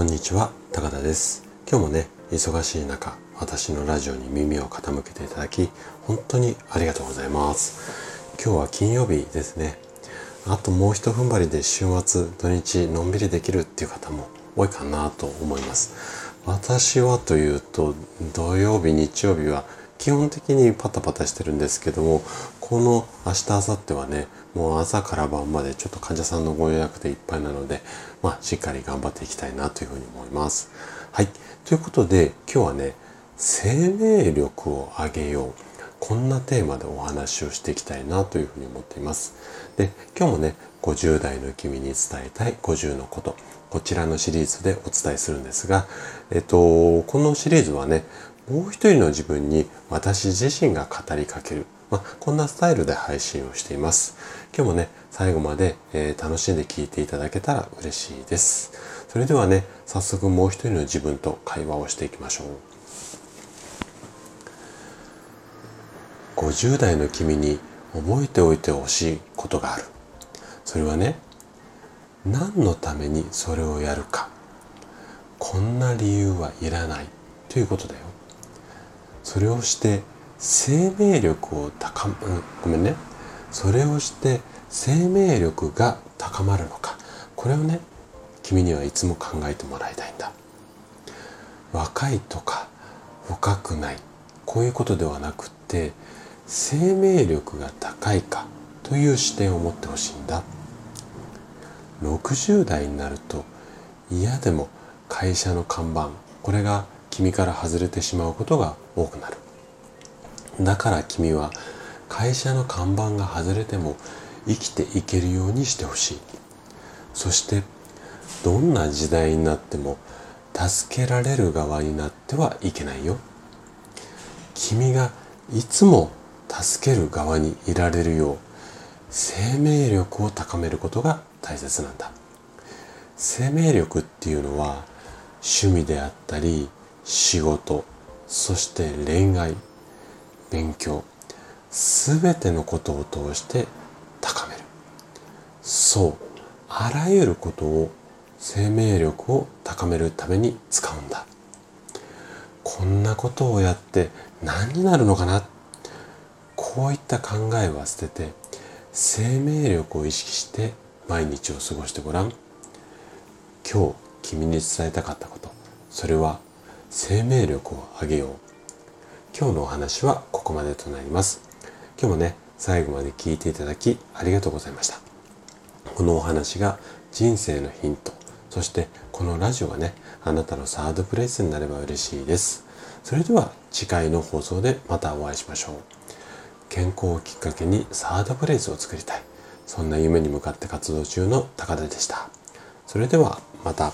こんにちは高田です。今日もね忙しい中私のラジオに耳を傾けていただき本当にありがとうございます。今日は金曜日ですね。あともう一踏ん張りで週末土日のんびりできるっていう方も多いかなと思います。私はというと土曜日日曜日は基本的にパタパタしてるんですけどもこの明日明後日はねもう朝から晩までちょっと患者さんのご予約でいっぱいなのでまあしっかり頑張っていきたいなというふうに思います。はい。ということで今日はね生命力を上げよう。こんなテーマでお話をしていきたいなというふうに思っています。で今日もね50代の君に伝えたい50のことこちらのシリーズでお伝えするんですが、えっと、このシリーズはねもう一人の自分に私自身が語りかける、まあ、こんなスタイルで配信をしています。今日もね最後まで、えー、楽しんで聞いていただけたら嬉しいです。それではね早速もう一人の自分と会話をしていきましょう。50代の君に覚えておいてほしいことがある。それはね何のためにそれをやるか。こんな理由はいらない。ということだよ。それをして生命力を高め、うん、ごめんね。それをして生命力が高まるのか。これをね君にはいつも考えてもらいたいんだ。若いとか若くない。こういうことではなくって生命力が高いかという視点を持ってほしいんだ。60代になると嫌でも会社の看板これが君から外れてしまうことが多くなる。だから君は会社の看板が外れても生きていけるようにしてほしい。そしてどんな時代になっても助けられる側になってはいけないよ。君がいつも助ける側にいられるよう生命力を高めることが大切なんだ。生命力っていうのは趣味であったり仕事そして恋愛勉強すべてのことを通して高める。そうあらゆることを生命力を高めるために使うんだ。こんなことをやって何になるのかな？こういった考えは捨てて生命力を意識して毎日を過ごしてごらん。今日君に伝えたかったことそれは生命力を上げよう。今日のお話はここまでとなります。今日もね最後まで聞いていただきありがとうございました。このお話が人生のヒントそしてこのラジオがねあなたのサードプレイスになれば嬉しいです。それでは次回の放送でまたお会いしましょう。健康をきっかけにサードプレイスを作りたい。そんな夢に向かって活動中の高田でした。それではまた。